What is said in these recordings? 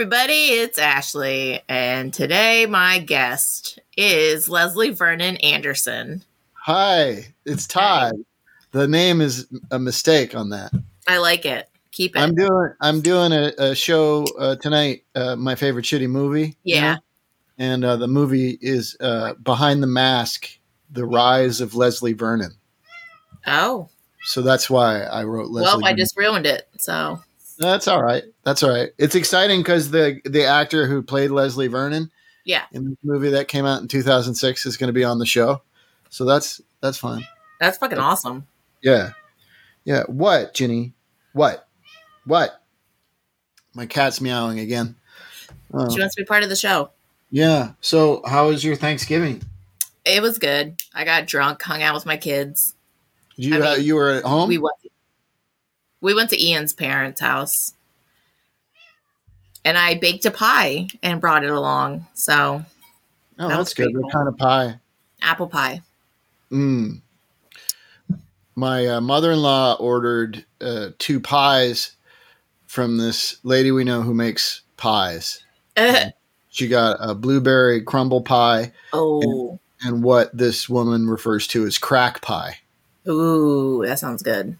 everybody, it's Ashley, and today my guest is Leslie Vernon Anderson. Hi, it's Todd. The name is a mistake on that. I like it. Keep it. I'm doing I'm doing a, a show uh, tonight. Uh, my favorite shitty movie. you Yeah. know? and uh, the movie is uh, Behind the Mask: The Rise of Leslie Vernon. oh, So that's why I wrote Leslie. well, I Vernon. just ruined it. So, That's all right. That's all right. It's exciting because the the actor who played Leslie Vernon yeah, in the movie that came out in 2006 is going to be on the show. So that's that's fine. that's fucking awesome. Yeah. Yeah. What, Ginny? What? What? My cat's meowing again. Oh, She wants to be part of the show. yeah. So, how was your Thanksgiving? It was good. I got drunk, hung out with my kids. You I mean, uh, you were at home? We went. We went to Ian's parents' house, and I baked a pie and brought it along. So, oh, that that's good. pretty What kind of pie? apple pie. Mm. My uh, mother-in-law ordered uh, two pies from this lady we know who makes pies. She got a blueberry crumble pie oh, and what this woman refers to as crack pie. ooh, that sounds good.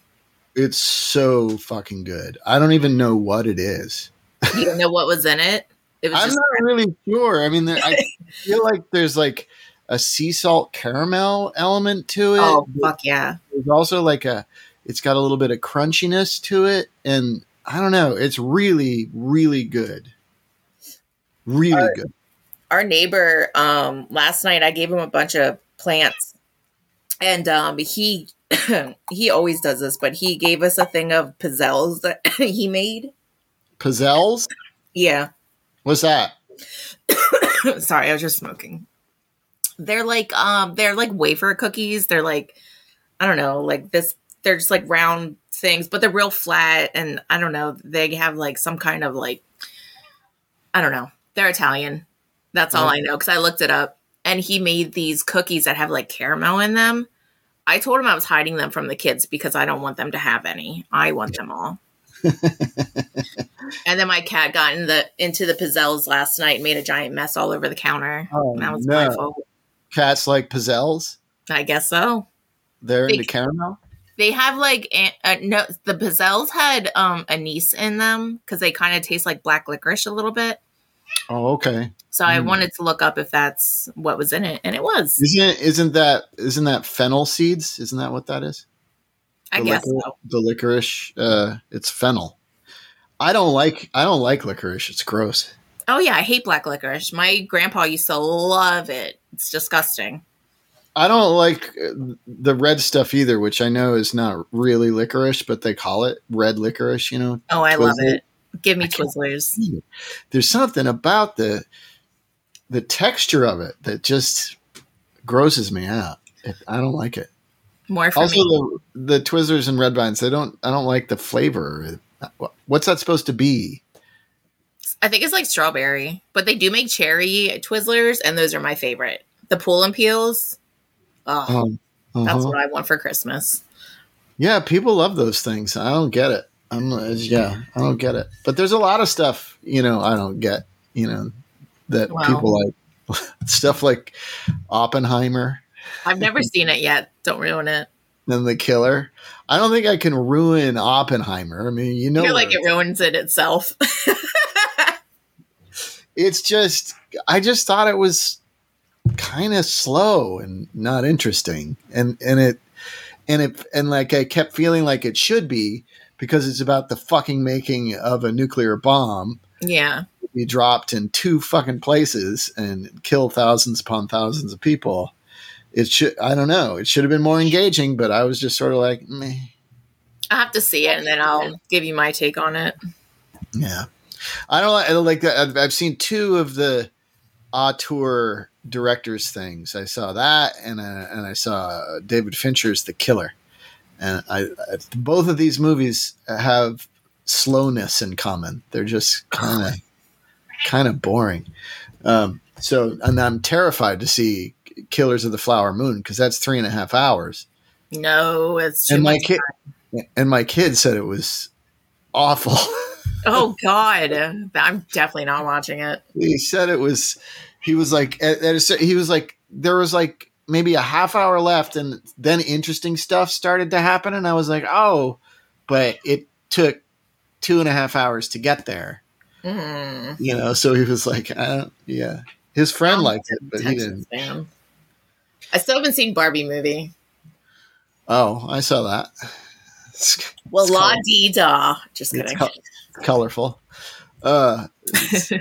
It's so fucking good. I don't even know what it is. You don't know what was in it? It was I'm just not really sure. I mean, there, I feel like there's like a sea salt caramel element to it. oh fuck yeah. There's also like a, it's got a little bit of crunchiness to it, and I don't know. It's really, really good. Really Uh, good. Our neighbor, um, last night I gave him a bunch of plants, and um, he he always does this, but he gave us a thing of pizzelles that he made. Pizzelles? Yeah, What's that? sorry, I was just smoking. They're like um, they're like wafer cookies. They're like I don't know, like this. They're just like round things, but they're real flat, and I don't know. They have like some kind of like I don't know. They're Italian. That's all Oh. I know because I looked it up. And he made these cookies that have like caramel in them. I told him I was hiding them from the kids because I don't want them to have any. I want them all. and then my cat got in the into the pizzelles last night and made a giant mess all over the counter. Oh, And that was my no. fault. Cats like pizzelles? I guess so. They're into Big- caramel? They have like uh, no. The pizzelles had um anise in them because they kind of taste like black licorice a little bit. Oh, okay. So I Mm. wanted to look up if that's what was in it, and it was. Isn't isn't that isn't that fennel seeds? Isn't that what that is? I The guess licor- so. The licorice, uh, it's fennel. I don't like I don't like licorice. It's gross. Oh yeah, I hate black licorice. My grandpa used to love it. It's disgusting. I don't like uh, the red stuff either, which I know is not really licorice, but they call it red licorice. You know, Oh, I love it. Give me Twizzlers. there's something about the the texture of it that just grosses me out. I don't like it. More for also, me. the, the Twizzlers and Red Vines, they don't. I don't like the flavor. What's that supposed to be? I think it's like strawberry, but they do make cherry Twizzlers, and those are my favorite. The pull and peels. Oh, Um, that's uh-huh. what I want for Christmas. Yeah, people love those things. I don't get it. I'm yeah, I don't get it. But there's a lot of stuff, you know, I don't get, you know, that Wow. people like stuff like Oppenheimer I've never seen it yet. Don't ruin it. and the killer. I don't think I can ruin Oppenheimer. I mean, you know, I feel like it ruins it itself. it's just I just thought it was kind of slow and not interesting. And and it and it and like I kept feeling like it should be because it's about the fucking making of a nuclear bomb yeah. be dropped in two fucking places and kill thousands upon thousands of people. It should I don't know. It should have been more engaging, but I was just sort of like, meh. I have to see it, and then I'll give you my take on it. Yeah, I don't like. Like that. I've, I've seen two of the auteur directors things. I saw that, and uh, and I saw David Fincher's The Killer, and I, I both of these movies have slowness in common. They're just kind of kind of boring. Um, so, and I'm terrified to see Killers of the Flower Moon because that's three and a half hours. No, it's And my kid, and my kid said it was awful. Oh God, I'm definitely not watching it. He said it was. He was like, at, at a, he was like, there was like maybe a half hour left, and then interesting stuff started to happen, and I was like, oh, but it took two and a half hours to get there. Mm. You know, so he was like, I don't, yeah. His friend liked it, but he didn't. fan. I still haven't seen Barbie movie. Oh, I saw that. It's, Well, It's la di da. Just it's kidding. col- colorful. Uh, it's,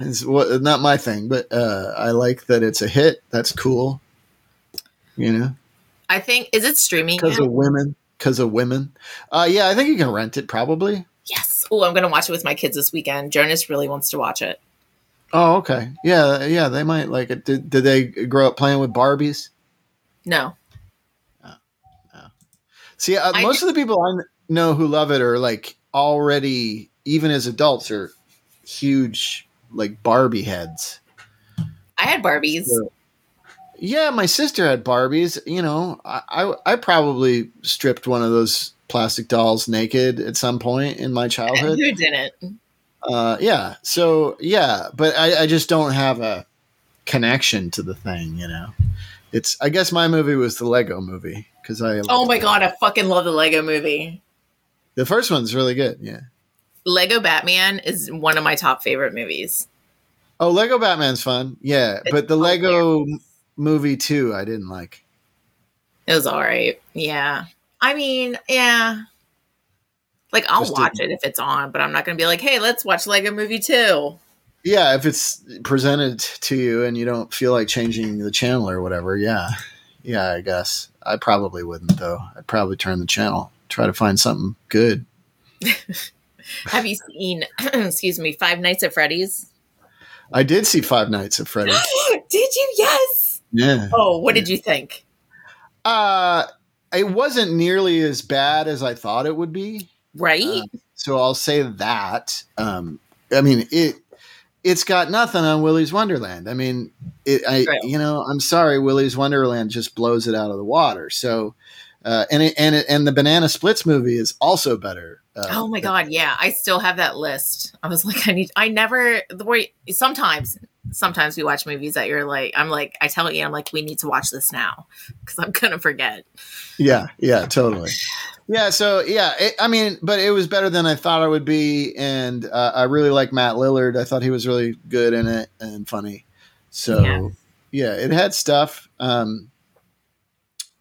it's what, not my thing, but uh, I like that it's a hit. That's cool. You know, I think is it streaming? because of women. Because of women. Uh, yeah, I think you can rent it probably. yes. Oh, I'm gonna watch it with my kids this weekend. Jonas really wants to watch it. Oh, okay. Yeah, yeah, they might like it. Did, did they grow up playing with Barbies? No. See, uh, I most of the people I know who love it are like already, even as adults, are huge like Barbie heads. I had Barbies. Yeah. Yeah, my sister had Barbies. You know, I, I I probably stripped one of those plastic dolls naked at some point in my childhood. Who didn't? Uh, yeah, so yeah, but I, I just don't have a connection to the thing. You know, it's I guess my movie was the Lego movie because I Oh my god, I fucking love the Lego movie. the first one's really good. Yeah. Lego Batman is one of my top favorite movies. Oh, Lego Batman's fun. Yeah, It's but the Lego movie too, I didn't like. It was all right. Yeah. I mean, yeah. Like I'll Just watch it if it's on, but I'm not going to be like, "Hey, let's watch Lego Movie 2." Yeah, if it's presented to you and you don't feel like changing the channel or whatever, yeah, yeah, I guess I probably wouldn't though. I'd probably turn the channel, try to find something good. Have you seen excuse me, Five Nights at Freddy's? I did see Five Nights at Freddy's. did you? Yes. Yeah, Oh, what did you think? uh, it wasn't nearly as bad as I thought it would be. Right? Uh, so I'll say that. Um, I mean it. It's got nothing on Willy's Wonderland. I mean, it. I True. you know I'm sorry, Willy's Wonderland just blows it out of the water. So, uh, and it, and it, and the Banana Splits movie is also better. Uh, oh my than- god, yeah. I still have that list. I was like I need I never the way sometimes sometimes we watch movies that you're like I'm like I tell you I'm like we need to watch this now cuz I'm going to forget. Yeah, yeah, totally. Yeah, so yeah, it, I mean, but it was better than I thought it would be, and uh, I really like Matt Lillard. I thought he was really good in it and funny. So Yeah. yeah, it had stuff, um,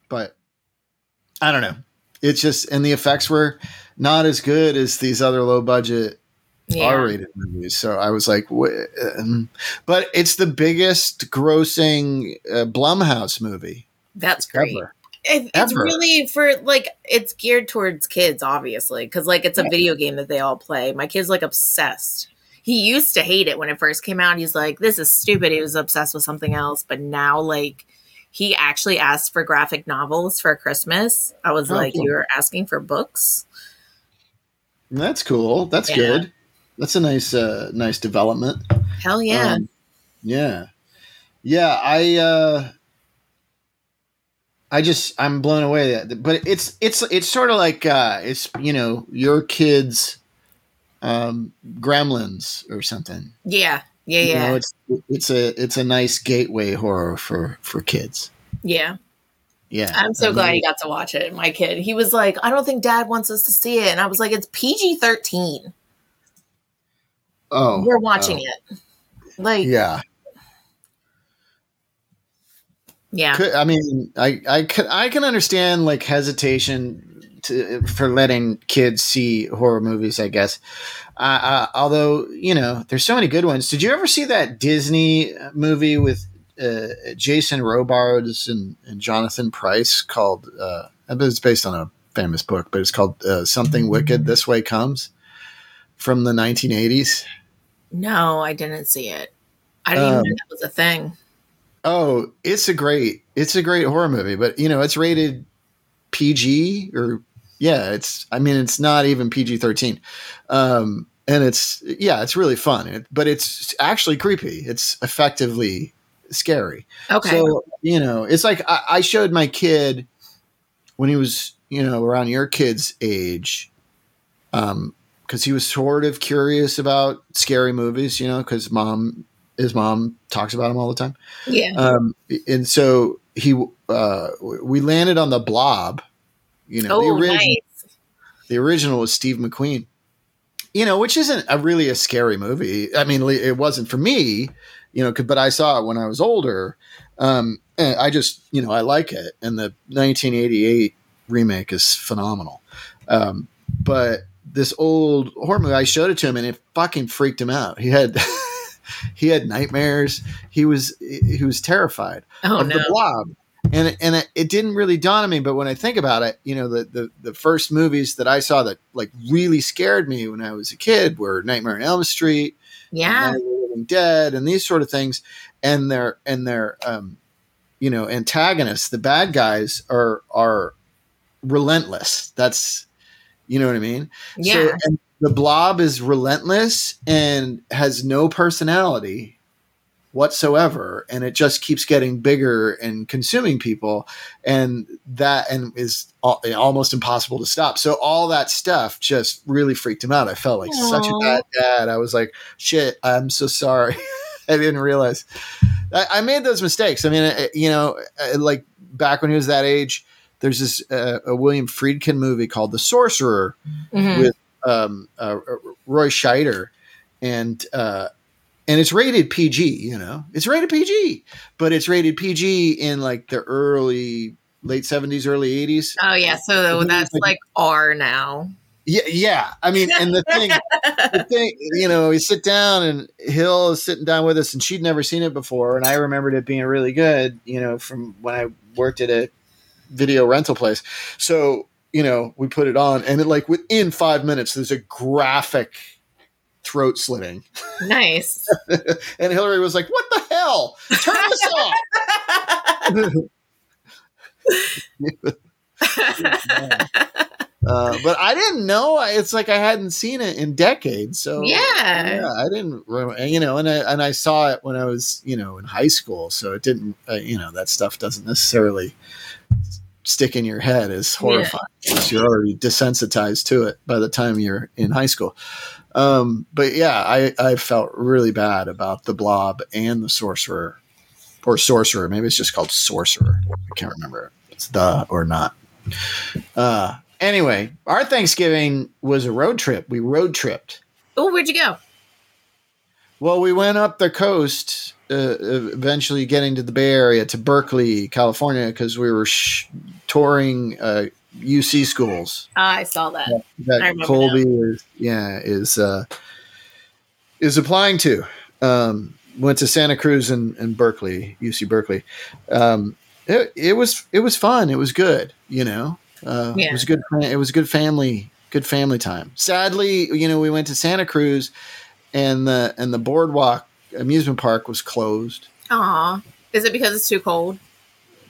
but I don't know. It's just and the effects were not as good as these other low budget Yeah. R-rated movies. So I was like, um, but it's the biggest grossing uh, Blumhouse movie That's great. ever. It, it's really for like it's geared towards kids obviously because like it's a Yeah. video game that they all play my kid's like obsessed he used to hate it when it first came out he's like this is stupid he was obsessed with something else but now like he actually asked for graphic novels for christmas i was Oh, like cool. you're asking for books That's cool. That's Yeah. good. That's a nice, uh, nice development. hell yeah Um, yeah, yeah. I, uh, I just, I'm blown away. That, but it's, it's, it's sort of like, uh, it's, you know, your kids, um, Gremlins or something. yeah yeah You yeah know, it's, it's a, it's a nice gateway horror for, for kids. yeah Yeah. i'm so I glad mean, he got to watch it my kid he was like i don't think dad wants us to see it and i was like it's pg-13 Oh, we're watching oh, it like Yeah. yeah Could, I mean, I I can I can understand like hesitation to for letting kids see horror movies. I guess. Uh, uh, although you know, there's so many good ones. Did you ever see that Disney movie with uh, Jason Robards and, and Jonathan Pryce called? Uh, it's based on a famous book, but it's called uh, "Something Wicked This Way Comes" from the 1980s. No, I didn't see it. I didn't Um, even know that was a thing. Oh, it's a great it's a great horror movie, but you know, it's rated PG or yeah, it's I mean it's not even PG-13. Um and it's yeah, it's really fun, it, but it's actually creepy. It's effectively scary. Okay. So, you know, it's like I, I showed my kid when he was, you know, around your kid's age, um, because he was sort of curious about scary movies, you know, because mom, his mom talks about him all the time. Yeah. Um, and so he, uh, we landed on the Blob. You know, the oh, original, nice. the original was Steve McQueen. You know, which isn't a really a scary movie. I mean, it wasn't for me. You know, but I saw it when I was older. Um, and I just, you know, I like it. And the 1988 remake is phenomenal. Um, but this old horror movie, I showed it to him, and it fucking freaked him out. He had he had nightmares. He was he was terrified Oh of no. the blob and it- and it, it didn't really dawn on me but when i think about it you know the, the the first movies that i saw that like really scared me when i was a kid were nightmare on elm street Yeah. Night of the living dead and these sort of things and their and their um you know antagonists the bad guys are are relentless that's you know what i mean Yeah. so, and the blob is relentless and has no personality whatsoever, and it just keeps getting bigger and consuming people, and that and is al- almost impossible to stop. So all that stuff just really freaked him out. I felt like such a bad dad. I was like, shit, I'm so sorry. I didn't realize I, I made those mistakes. I mean, uh, you know, uh, like back when he was that age. There's this uh, a William Friedkin movie called The Sorcerer, Mhm. with um, uh, Roy Scheider, and uh, and it's rated PG. You know, it's rated PG, but it's rated PG in like the early late seventies, early eighties. oh yeah. So that's like R now. Yeah, yeah. I mean, and the thing, the thing, you know, we sit down and Hill is sitting down with us, and she'd never seen it before, and I remembered it being really good, you know, from when I worked at a video rental place. So, you know, we put it on, and it like within five minutes, there's a graphic throat slitting, nice. and Hillary was like, "What the hell? Turn this off!" Uh, but I didn't know. It's like I hadn't seen it in decades. So yeah. yeah, I didn't, you know, and I and I saw it when I was, you know, in high school. So it didn't, uh, you know, that stuff doesn't necessarily stick in your head is horrifying because you're already desensitized to it by the time you're in high school. Um, but yeah, I I felt really bad about the Blob and the Sorcerer, or Sorcerer. Maybe it's just called Sorcerer. I can't remember. It's the or not. Uh, anyway, our Thanksgiving was a road trip. We road tripped. Oh, where'd you go? Well, we went up the coast, uh, eventually getting to the Bay Area to Berkeley, California, because we were sh- touring uh, UC schools Ah, I saw that. I that Colby is, yeah, is uh, is applying to. Um, went to Santa Cruz and, and Berkeley, UC Berkeley. Um, it, it was it was fun. It was good. You know, uh, Yeah. it was good. It was good family good family time. Sadly, you know, we went to Santa Cruz, and the and the boardwalk amusement park was closed. Aw. Is it because it's too cold?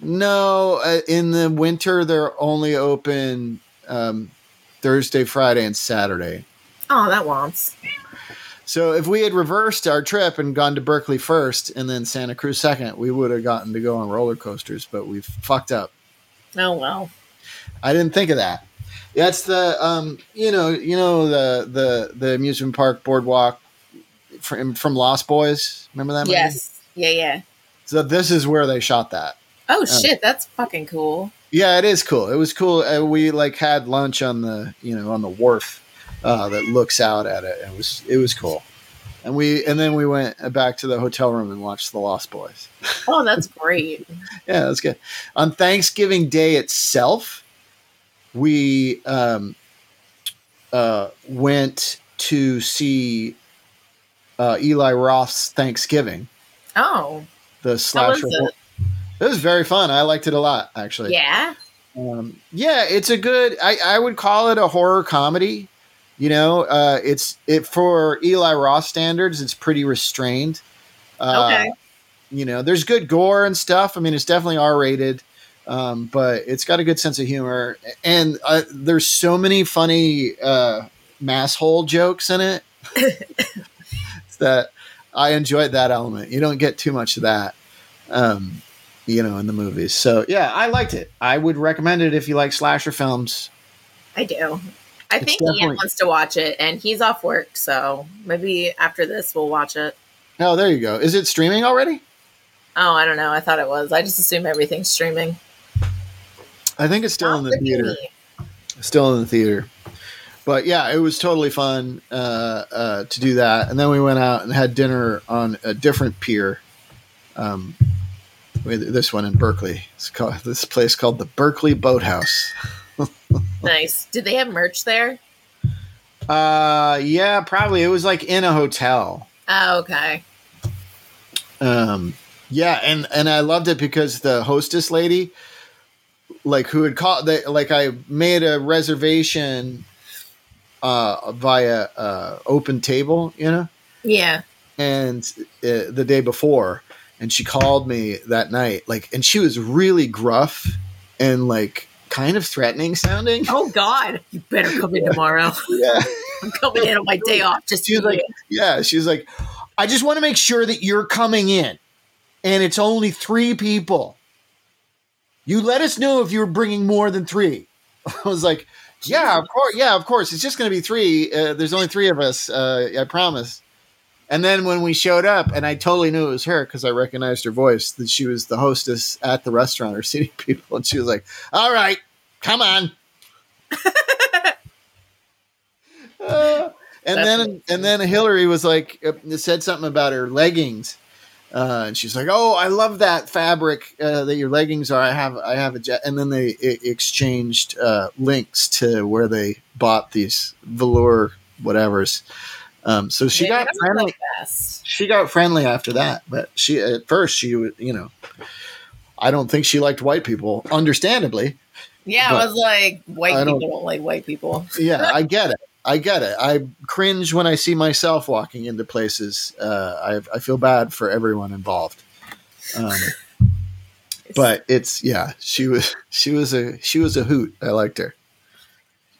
No, uh, in the winter they're only open um, Thursday, Friday, and Saturday. Oh, that wants. So if we had reversed our trip and gone to Berkeley first and then Santa Cruz second, we would have gotten to go on roller coasters, but we fucked up. Oh well. I didn't think of that. That's the um, you know, you know the the the amusement park boardwalk from from Lost Boys. Remember that? movie? Yes. Yeah, yeah. So this is where they shot that. Oh shit, that's fucking cool. Yeah, it is cool. It was cool. Uh, we like had lunch on the you know on the wharf uh, that looks out at it. It was it was cool. And we and then we went back to the hotel room and watched The Lost Boys. Oh, that's great. Yeah, that's good. On Thanksgiving Day itself, we um, uh, went to see uh, Eli Roth's Thanksgiving, Oh, the slasher. it? It was very fun. I liked it a lot, actually. Yeah. Um, yeah, it's a good. I, I would call it a horror comedy. You know, uh, it's it for Eli Roth standards. It's pretty restrained. Uh, Okay. You know, there's good gore and stuff. I mean, it's definitely R rated, um, but it's got a good sense of humor. And uh, there's so many funny uh, Masshole jokes in it that I enjoyed that element. You don't get too much of that. Um, you know, in the movies. So yeah, I liked it. I would recommend it if you like slasher films. I do. I It's think Ian wants to watch it, and he's off work, so maybe after this we'll watch it. Oh, there you go. Is it streaming already? Oh, I don't know. I thought it was. I just assume everything's streaming. I think it's still Oh, in the theater. me. Still in the theater. But yeah, it was totally fun uh, uh, to do that. And then we went out and had dinner on a different pier. Um, with this one in Berkeley. It's called this place called the Berkeley Boathouse. Nice. Did they have merch there? Uh, yeah, probably. It was like in a hotel. Oh, okay. Um, yeah, and and I loved it because the hostess lady, like who had called, they, like I made a reservation uh, via uh, Open Table, you know, Yeah. and uh, the day before, and she called me that night, like, and she was really gruff and like kind of threatening sounding. Oh God, you better come in tomorrow. Yeah. I'm coming in on my day off. Just She was like, yeah, she was like, I just want to make sure that you're coming in, and it's only three people. You let us know if you're bringing more than three. I was like, yeah, of course, yeah, of course. It's just going to be three. Uh, there's only three of us. Uh, I promise. And then when we showed up, and I totally knew it was her because I recognized her voice, that she was the hostess at the restaurant or seating people, and she was like, "All right, come on." Uh, and That's then amazing. and then Hillary was like uh, said something about her leggings, uh, and she's like, "Oh, I love that fabric uh, that your leggings are. I have I have a jet." And then they i exchanged uh, links to where they bought these velour whatevers. Um, so she Yeah, got friendly. She got friendly after that, but she at first she would you know. I don't think she liked white people, understandably. Yeah, But I was like, white I don't- people don't like white people. yeah, I get it. I get it. I cringe when I see myself walking into places. Uh, I, I feel bad for everyone involved. Um, but it's yeah, she was she was a she was a hoot. I liked her.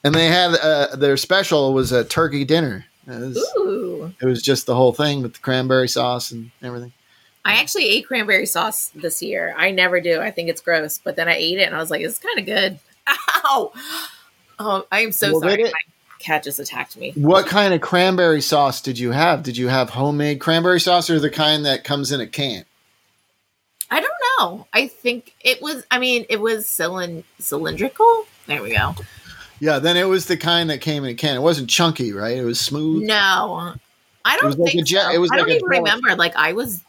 And they had uh, their special was a turkey dinner. It was, Ooh. it was just the whole thing with the cranberry sauce and everything. I actually ate cranberry sauce this year. I never do. I think it's gross, but then I ate it and I was like, it's kind of good. Ow! Oh, I am so Well, sorry. did it- My cat just attacked me. What kind of cranberry sauce did you have? Did you have homemade cranberry sauce or the kind that comes in a can? I don't know. I think it was. I mean, it was cylind- cylindrical. There we go. Yeah, then it was the kind that came in a can. It wasn't chunky, right? It was smooth. No, I don't like think jet- so. it was I like don't a even remember. Like I was,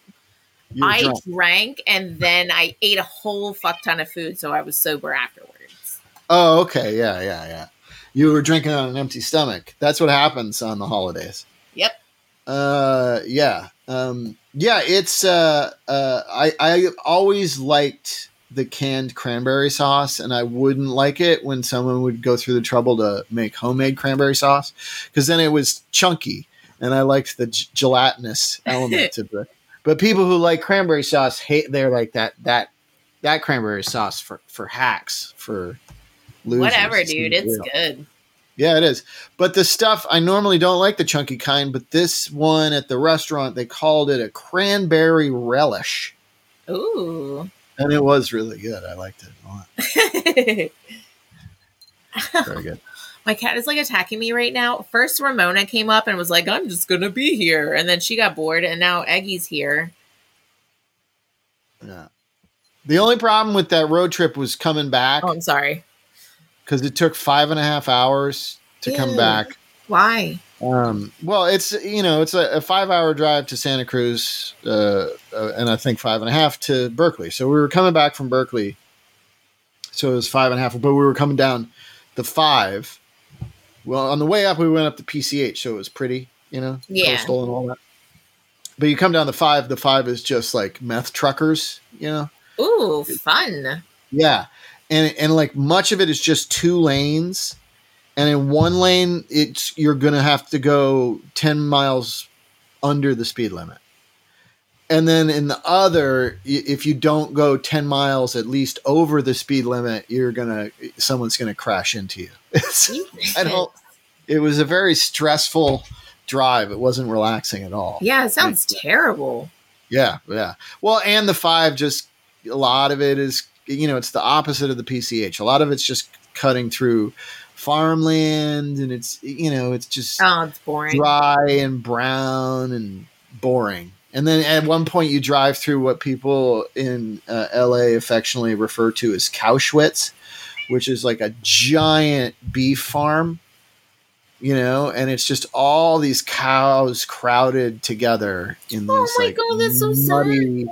I drunk. drank and then I ate a whole fuck ton of food, so I was sober afterwards. Oh, okay. Yeah, yeah, yeah. You were drinking on an empty stomach. That's what happens on the holidays. Yep. Uh, yeah. Um, yeah, it's uh, uh, I I always liked the canned cranberry sauce, and I wouldn't like it when someone would go through the trouble to make homemade cranberry sauce because then it was chunky, and I liked the g- gelatinous element to it. But people who like cranberry sauce hate. They're like that that that cranberry sauce for for hacks for losers. Whatever, dude. It's real. good. Yeah, it is. But the stuff I normally don't like the chunky kind, but this one at the restaurant they called it a cranberry relish, Ooh. and it was really good. I liked it a lot. Very good. My cat is like attacking me right now. First, Ramona came up and was like, I'm just going to be here. And then she got bored, and now Eggy's here. Yeah. The only problem with that road trip was coming back Oh, I'm sorry. Because it took five and a half hours to come back. Why? Um, well, it's you know it's a, a five-hour drive to Santa Cruz, uh, uh, and I think five and a half to Berkeley. So we were coming back from Berkeley, so it was five and a half. But we were coming down the five. Well, on the way up, we went up to PCH, so it was pretty, you know, Yeah. coastal and all that. But you come down the five. The five is just like meth truckers, you know. Ooh, fun. Yeah, and and like much of it is just two lanes, and in one lane, it's you're gonna have to go ten miles under the speed limit, and then in the other, if you don't go ten miles at least over the speed limit, you're gonna someone's gonna crash into you. I don't. It was a very stressful drive. It wasn't relaxing at all. Yeah, it sounds terrible. Yeah, yeah. Well, and the five just a lot of it is you know it's the opposite of the PCH. A lot of it's just cutting through farmland and it's you know it's just Oh, it's boring. dry and brown and boring. And then at one point, you drive through what people in uh, LA affectionately refer to as Cowschwitz, which is like a giant beef farm, you know, and it's just all these cows crowded together in these Oh like God, that's so sad. muddy,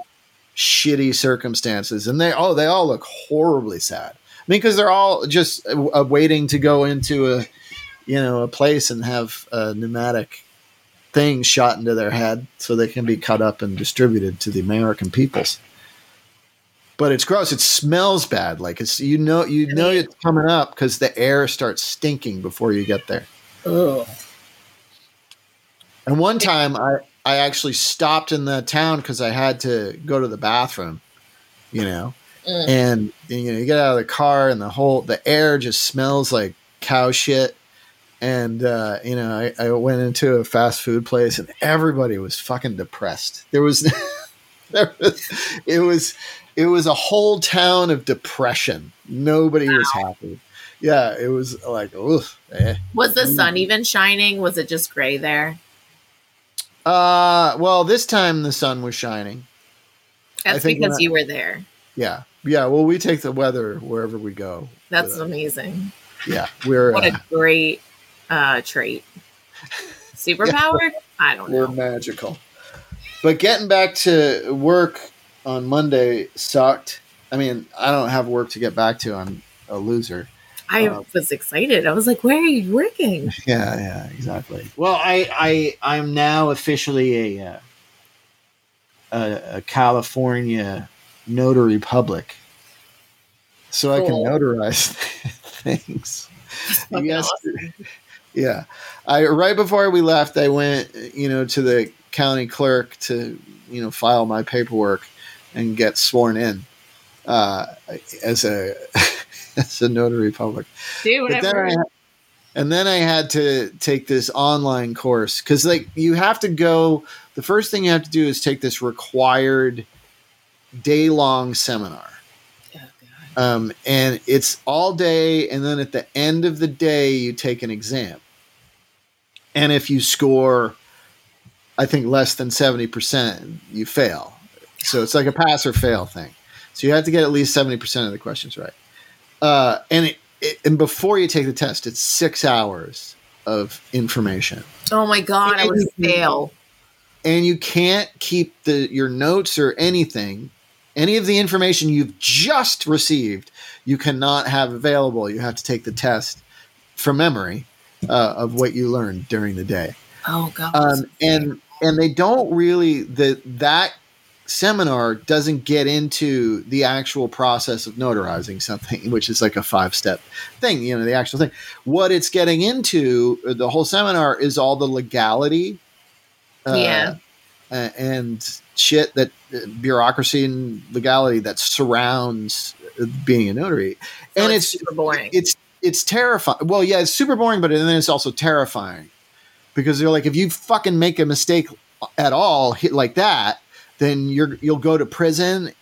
shitty circumstances. And they oh, they all look horribly sad. I mean, because they're all just uh, uh, waiting to go into a you know a place and have a pneumatic thing shot into their head so they can be cut up and distributed to the American peoples. But it's gross. It smells bad. Like it's you know you know it's coming up because the air starts stinking before you get there. Ugh. And one time I I actually stopped in the town because I had to go to the bathroom, you know, Mm. and you know you get out of the car and the whole the air just smells like cow shit. And uh, you know, I, I went into a fast food place and everybody was fucking depressed. There was, there was, it was, it was a whole town of depression. Nobody was happy. Yeah, it was like, eh. Was the Mm. sun even shining? Was it just gray there? Uh, well, this time the sun was shining. That's think because I- you were there. Yeah, yeah. Well, we take the weather wherever we go. That's it. amazing. Yeah, we're What uh, a great uh, trait. Superpower? I don't know. we're magical. But getting back to work on Monday sucked. I mean, I don't have work to get back to. I'm a loser. I uh, was excited. I was like, where are you working? Yeah, yeah, exactly. Well, I, I, I'm now officially a, uh, a, a California notary public, so I can notarize things. Yes. awesome. Yeah, I right before we left, I went, you know, to the county clerk to, you know, file my paperwork and get sworn in uh, as a as a notary public. Do then whatever. I, and then I had to take this online course because, like, you have to go. The first thing you have to do is take this required day long seminar. Oh, Um, and it's all day, and then at the end of the day, you take an exam. And if you score, I think less than seventy percent, you fail. So it's like a pass or fail thing. So you have to get at least seventy percent of the questions right. Uh, and it, it, and before you take the test, it's six hours of information Oh my God, I would fail. and you can't keep the your notes or anything any of the information you've just received you cannot have available you have to take the test from memory uh, of what you learned during the day Oh God. um, and and they don't really the that seminar doesn't get into the actual process of notarizing something which is like a five step thing you know the actual thing what it's getting into the whole seminar is all the legality uh, Yeah. and shit that uh, bureaucracy and legality that surrounds uh, being a notary So and it's it's super boring. it's it's terrifying. Well, yeah, it's super boring, but then it's also terrifying because they're like, if you fucking make a mistake at all hit like that, then you're you'll go to prison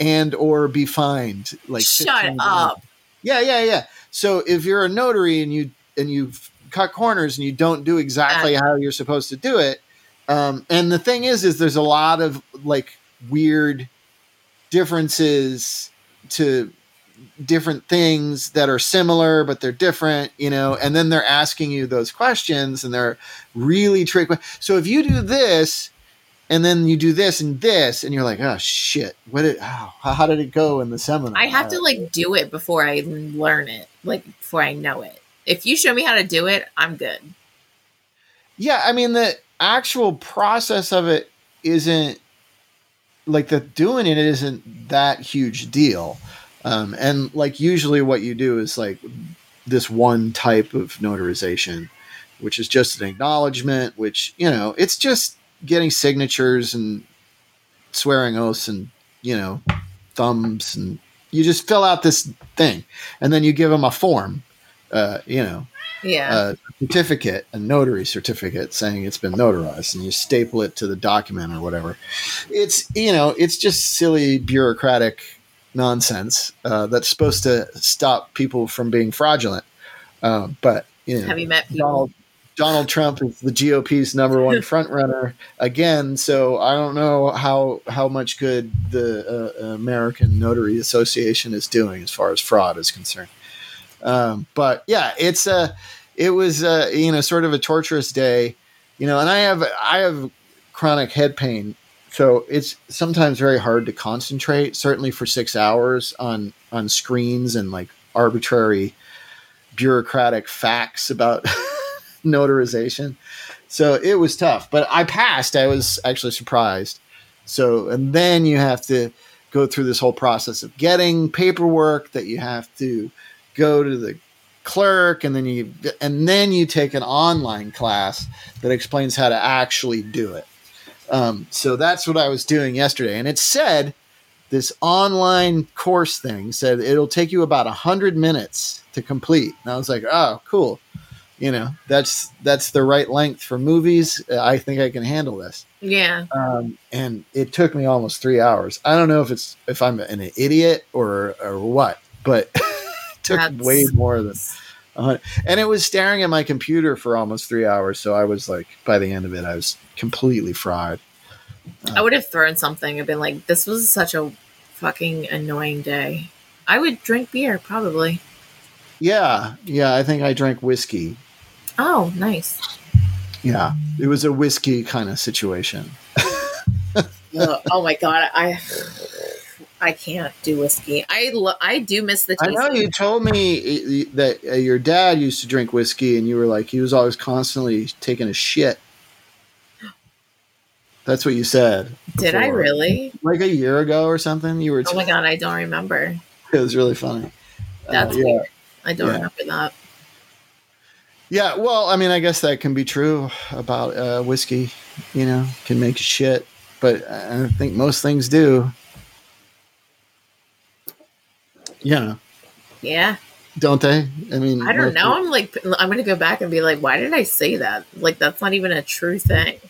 and or be fined. Like Shut up. Yeah, yeah, yeah. So if you're a notary and you and you cut corners and you don't do exactly how you're supposed to do it, um, and the thing is, is there's a lot of like weird differences to different things that are similar but they're different you know and then they're asking you those questions and they're really tricky so if you do this and then you do this and this and you're like oh shit what did how, how did it go in the seminar I have to like do it before I learn it, like before I know it. If you show me how to do it, I'm good. yeah i mean the actual process of it isn't like the doing it isn't that huge deal um, and like usually what you do is like this one type of notarization which is just an acknowledgement which you know it's just getting signatures and swearing oaths and you know thumbs and you just fill out this thing and then you give them a form uh, you know Yeah. a certificate, a notary certificate saying it's been notarized, and you staple it to the document or whatever. It's you know, it's just silly bureaucratic nonsense uh, that's supposed to stop people from being fraudulent. Um, but you know, Have you met people? Donald Donald Trump is the GOP's number one front runner again. So I don't know how how much good the uh, American Notary Association is doing as far as fraud is concerned. Um, but yeah, it's a it was uh, you know sort of a torturous day, you know, and I have I have chronic head pain, so it's sometimes very hard to concentrate. Certainly for six hours on on screens and like arbitrary bureaucratic facts about notarization. So it was tough, but I passed. I was actually surprised. So, and then you have to go through this whole process of getting paperwork that you have to go to the clerk and then you and then you take an online class that explains how to actually do it. Um, so that's what I was doing yesterday, and it said this online course thing said it'll take you about a hundred minutes to complete. And I was like, oh, cool. You know, that's that's the right length for movies. I think I can handle this. Yeah. Um, and it took me almost three hours. I don't know if it's if I'm an idiot or or what, but it took That's- way more than. And it was staring at my computer for almost three hours. So I was like, by the end of it, I was completely fried. I would have thrown something and been like, this was such a fucking annoying day. I would drink beer, probably. Yeah, yeah. I think I drank whiskey. Oh, nice. Yeah, it was a whiskey kind of situation. Ugh, oh my god, I I can't do whiskey. I lo- I do miss the I taste. know of- you told me uh, that uh, your dad used to drink whiskey, and you were like he was always constantly taking a shit. That's what you said. Did I really? Like a year ago or something. You were. Oh my god, I don't remember. it was really funny. Uh, That's yeah. weird. I don't Yeah. remember that. Yeah. Well, I mean, I guess that can be true about uh, whiskey. You know, can make shit, but I think most things do. Yeah, Yeah, don't they? I mean, I don't know. I'm like, I'm gonna go back and be like, why did I say that? Like, that's not even a true thing.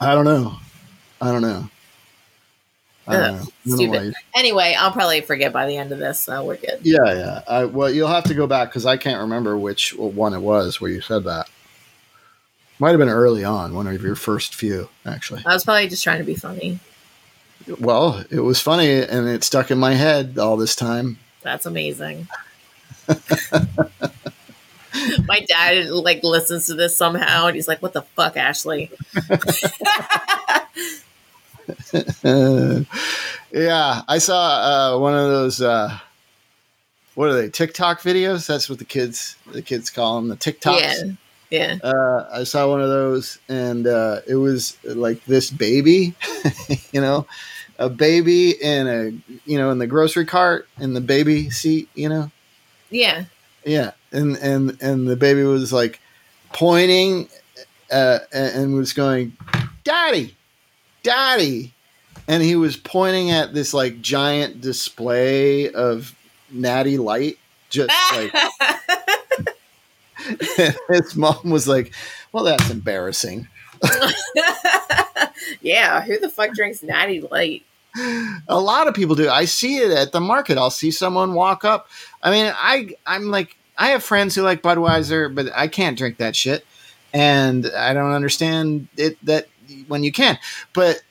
I don't know. I don't know. I Ugh, know. I don't know stupid. Anyway, I'll probably forget by the end of this, so we're good. Yeah, yeah. I, well, you'll have to go back because I can't remember which one it was where you said that. Might have been early on, one of your first few, actually. I was probably just trying to be funny. Well, it was funny and it stuck in my head all this time. That's amazing. My dad like listens to this somehow, and he's like, "What the fuck, Ashley?" yeah, I saw uh, one of those. Uh, what are they? TikTok videos? That's what the kids the kids call them. The TikToks. Yeah, yeah. uh, I saw one of those, and uh, it was like this baby, you know, a baby in a you know in the grocery cart in the baby seat, you know, Yeah. yeah, and and and the baby was like pointing uh, and and was going, "Daddy, Daddy," and he was pointing at this like giant display of natty light, just like his mom was like, "Well, that's embarrassing." yeah. Who the fuck drinks Natty Light? A lot of people do. I see it at the market. I'll see someone walk up. I mean, I I'm like I have friends who like Budweiser, but I can't drink that shit, and I don't understand it that when you can. But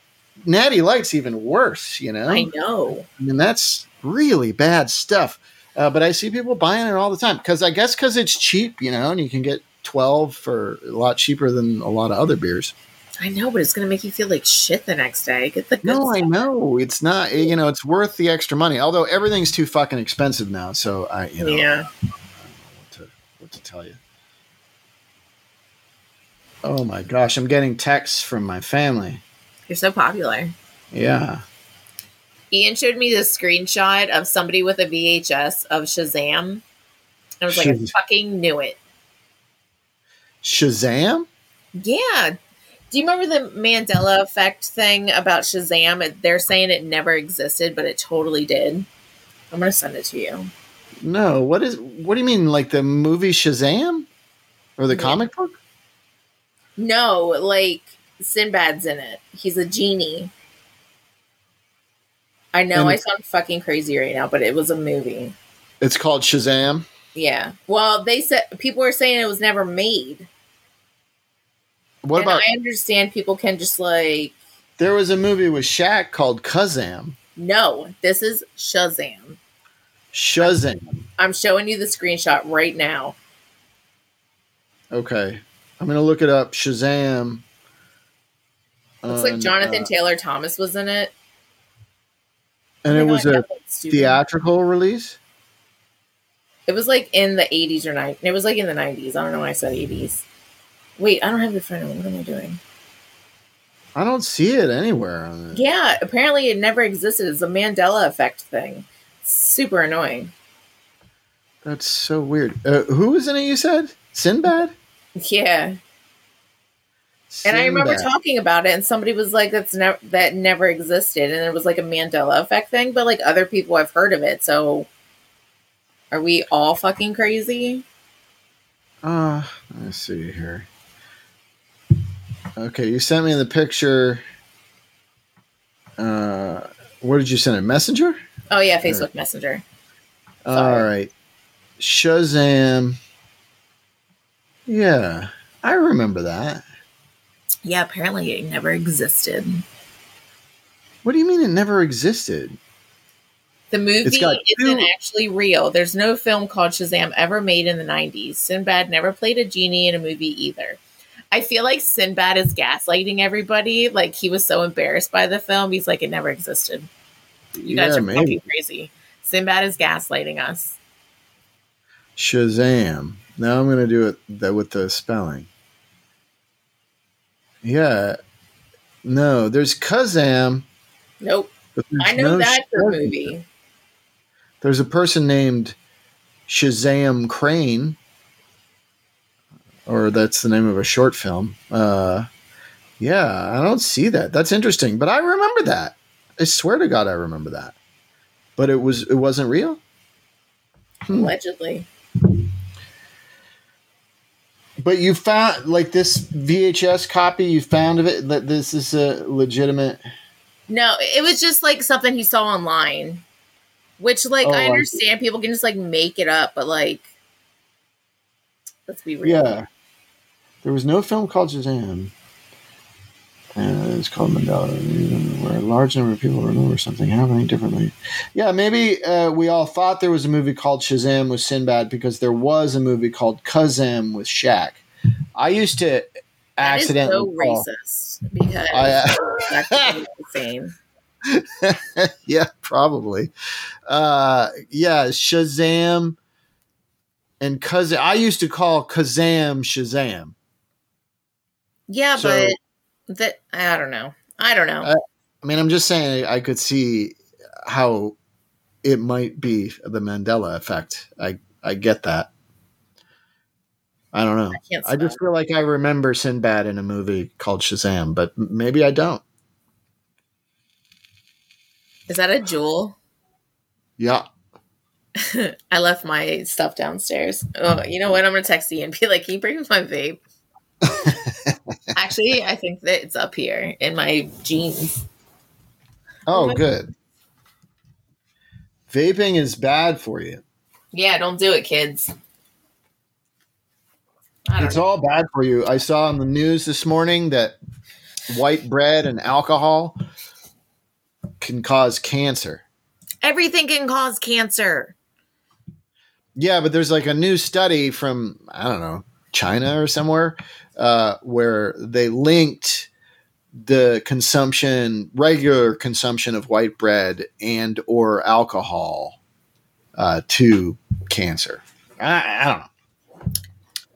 Natty Light's even worse. You know, I know. I mean, that's really bad stuff. Uh, but I see people buying it all the time because I guess because it's cheap, you know, and you can get twelve for a lot cheaper than a lot of other beers. I know, but it's gonna make you feel like shit the next day. Get the No, I know it's not. You know, it's worth the extra money. Although everything's too fucking expensive now, so I, you know, Yeah. what to, what to tell you. Oh my gosh, I'm getting texts from my family. You're so popular. Yeah, Ian showed me this screenshot of somebody with a VHS of Shazam. I was like, I fucking knew it. Shazam. Yeah. Do you remember the Mandela effect thing about Shazam? They're saying it never existed, but it totally did. I'm gonna send it to you. No, what is? What do you mean? Like the movie Shazam, or the Yeah. comic book? No, like Sinbad's in it. He's a genie. I know And- I sound fucking crazy right now, but it was a movie. It's called Shazam. Yeah. Well, they said people were saying it was never made. What and about I understand people can just like there was a movie with Shaq called Kazam. no, this is Shazam. Shazam. I'm showing you the screenshot right now. Okay. I'm gonna look it up. Shazam. Looks like Jonathan uh, Taylor Thomas was in it. and it was a theatrical release. It was like in the 80s or 90s. It was like in the 90s. I don't know why I said 80s. Wait, I don't have the front of me. What am I doing? I don't see it anywhere on it. Yeah, apparently it never existed. It's a Mandela effect thing. Super annoying. That's so weird. Uh, who was in it? You said Sinbad. Yeah. And I remember Sinbad. talking about it, and somebody was like, "That's never that never existed," and it was like a Mandela effect thing. But like other people have heard of it, so are we all fucking crazy? Uh, let's see here. Okay, you sent me the picture. Uh, what did you send it? Messenger? Oh yeah, Facebook Messenger. All Sorry. right. Shazam. Yeah, I remember that. Yeah, apparently it never existed. What do you mean it never existed? The movie isn't two- actually real. There's no film called Shazam ever made in the 90s. Sinbad never played a genie in a movie either. I feel like Sinbad is gaslighting everybody. Like he was so embarrassed by the film. He's like, it never existed. You guys yeah, are maybe. fucking crazy. Sinbad is gaslighting us. Shazam. Now I'm gonna do it that with the spelling. Yeah. No, there's Kazam. Nope. There's I know no a Shazam. movie. There's a person named Shazam Crane, or that's the name of a short film. Uh, yeah, I don't see that. That's interesting, but I remember that. I swear to God, I remember that. But it was it wasn't real. Hmm. Allegedly. But you found like this VHS copy. You found of it that this is a legitimate. No, it was just like something he saw online. Which like Oh, I understand people can just like make it up, but like let's be real. Yeah, there was no film called Shazam. And it's called Mandela, where a large number of people remember something happening differently. Yeah, maybe uh, we all thought there was a movie called Shazam with Sinbad because there was a movie called Kazam with Shaq. I used to That is accidentally so call- racist because I, uh, the same. yeah, probably. Uh, yeah, Shazam and Kazam. I used to call Kazam Shazam. Yeah, So- but that I don't know. I don't know. Uh, I mean, I'm just saying I could see how it might be the Mandela effect. I I get that. I don't know. I I just feel like I remember Sinbad in a movie called Shazam, but maybe I don't. Is that a jewel? Yeah. I left my stuff downstairs. Oh, you know what? I'm gonna text you and be like, "Can you bring me my vape?" Actually, I think that it's up here in my jeans. Oh, good. Vaping is bad for you. Yeah, don't do it, kids. It's know. all bad for you. I saw on the news this morning that white bread and alcohol can cause cancer. Everything can cause cancer. Yeah, but there's like a new study from I don't know China or somewhere uh, where they linked the consumption, regular consumption of white bread and or alcohol uh, to cancer. I, I don't know.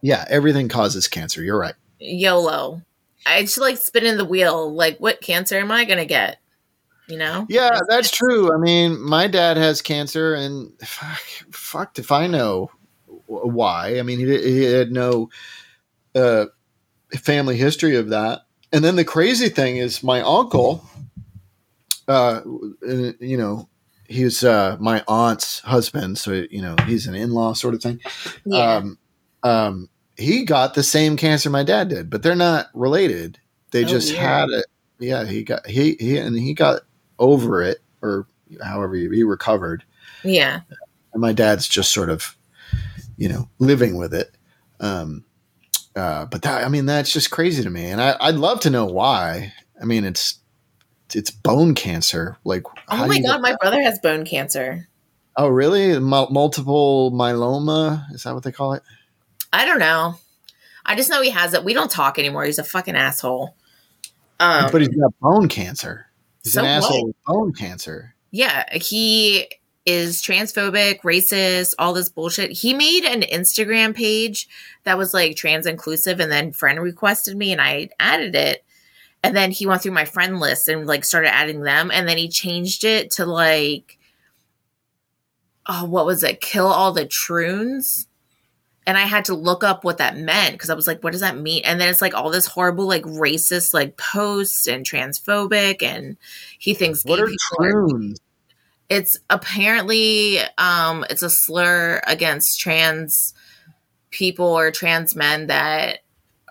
Yeah, everything causes cancer. You're right. YOLO. I just like spinning the wheel. Like, what cancer am I gonna get? You know? Yeah, that's true. I mean, my dad has cancer, and fuck, fucked if I know why. I mean, he, he had no uh, family history of that. And then the crazy thing is, my uncle, uh, you know, he's uh, my aunt's husband, so you know, he's an in-law sort of thing. Yeah. Um, um, he got the same cancer my dad did, but they're not related. They Oh, just weird. had it. Yeah, he got he he and he got over it, or however he, he recovered. yeah. And my dad's just sort of, you know, living with it. Um, uh, but that, I mean, that's just crazy to me, and I, I'd love to know why. I mean, it's it's bone cancer. Like, oh my god, my brother has bone cancer. Oh, really? M- multiple myeloma? Is that what they call it? I don't know. I just know he has it. We don't talk anymore. He's a fucking asshole. Um, but he's got bone cancer. He's so an asshole what? with bone cancer. yeah, he is transphobic, racist, all this bullshit. He made an Instagram page that was like trans inclusive and then friend requested me and I added it. And then he went through my friend list and like started adding them and then he changed it to like oh, what was it? Kill all the troons. And I had to look up what that meant because I was like, what does that mean? And then it's like all this horrible, like racist, like posts and transphobic. And he thinks What gay are people are- troons? It's apparently um it's a slur against trans people or trans men that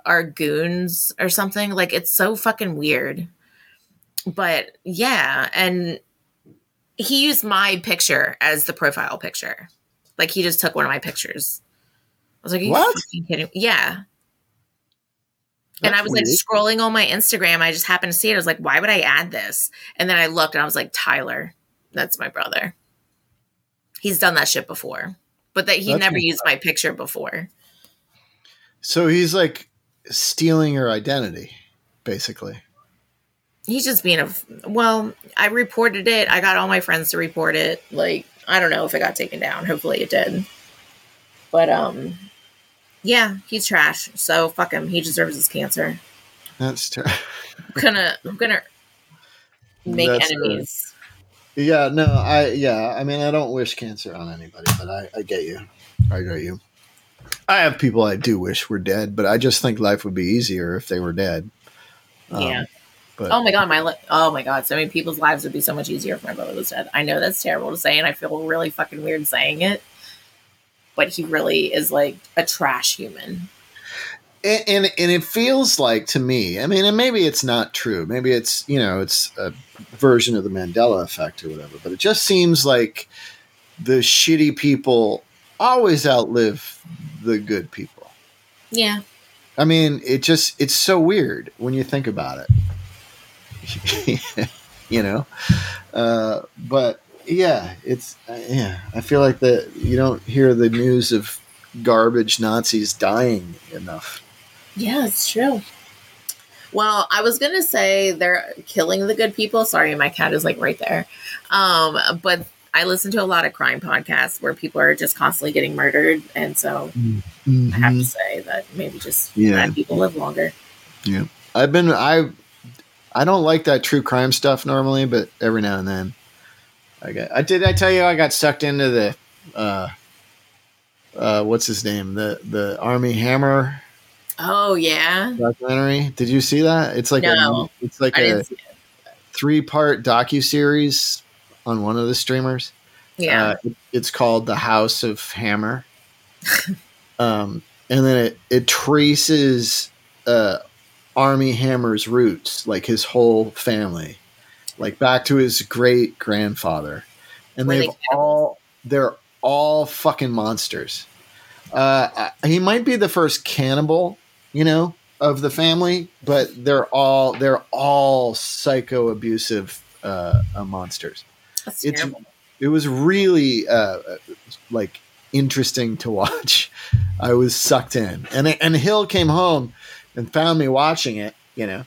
are goons or something like it's so fucking weird but yeah and he used my picture as the profile picture like he just took one of my pictures i was like are you What? fucking kidding yeah and I That's was like scrolling on my Instagram. I just happened to see it. I was like, why would I add this? And then I looked and I was like, Tyler, that's my brother. He's done that shit before, but that he That's never used my picture before. So he's like stealing your identity, basically. He's just being a well. I reported it. I got all my friends to report it. Like I don't know if it got taken down. Hopefully it did. But um, yeah, he's trash. So fuck him. He deserves his cancer. That's terrible. I'm gonna I'm gonna make That's, uh, enemies. Yeah. No, I yeah. I mean, I don't wish cancer on anybody, but I, I get you. I get you. I have people I do wish were dead, but I just think life would be easier if they were dead. Um, yeah. but Oh my god, my li- oh my god, so many people's lives would be so much easier if my brother was dead. I know that's terrible to say, and I feel really fucking weird saying it, but he really is like a trash human. And, and and it feels like to me i mean and maybe it's not true. Maybe it's you know it's a version of the mandela effect or whatever but it just seems like the shitty people always outlive the good people. Yeah, i mean it just it's so weird when you think about it. You know? Uh, but yeah it's uh, yeah i feel like that you don't hear the news of garbage nazis dying enough yeah, it's true. Well, I was gonna say they're killing the good people. Sorry, my cat is like right there. Um, but I listen to a lot of crime podcasts where people are just constantly getting murdered, and so I have to say that maybe just Mm-hmm. Yeah. bad people live longer. Yeah, I've been I I don't like that true crime stuff normally, but every now and then I get I did I tell you I got sucked into the uh uh what's his name? The the Armie Hammer Oh yeah, documentary. Did you see that? It's like No. a it's like I a it. three part docu series on one of the streamers. Yeah. Uh, it- it's called The House of Hammer. um, and then it, it traces uh, Armie Hammer's roots, like his whole family, like back to his great grandfather. And Were they they've all, they're all fucking monsters. Uh, he might be the first cannibal, you know, of the family, but they're all, they're all psycho abusive uh, uh, monsters That's it's- terrible. it was really uh, like interesting to watch. I was sucked in, and and Hill came home and found me watching it. You know,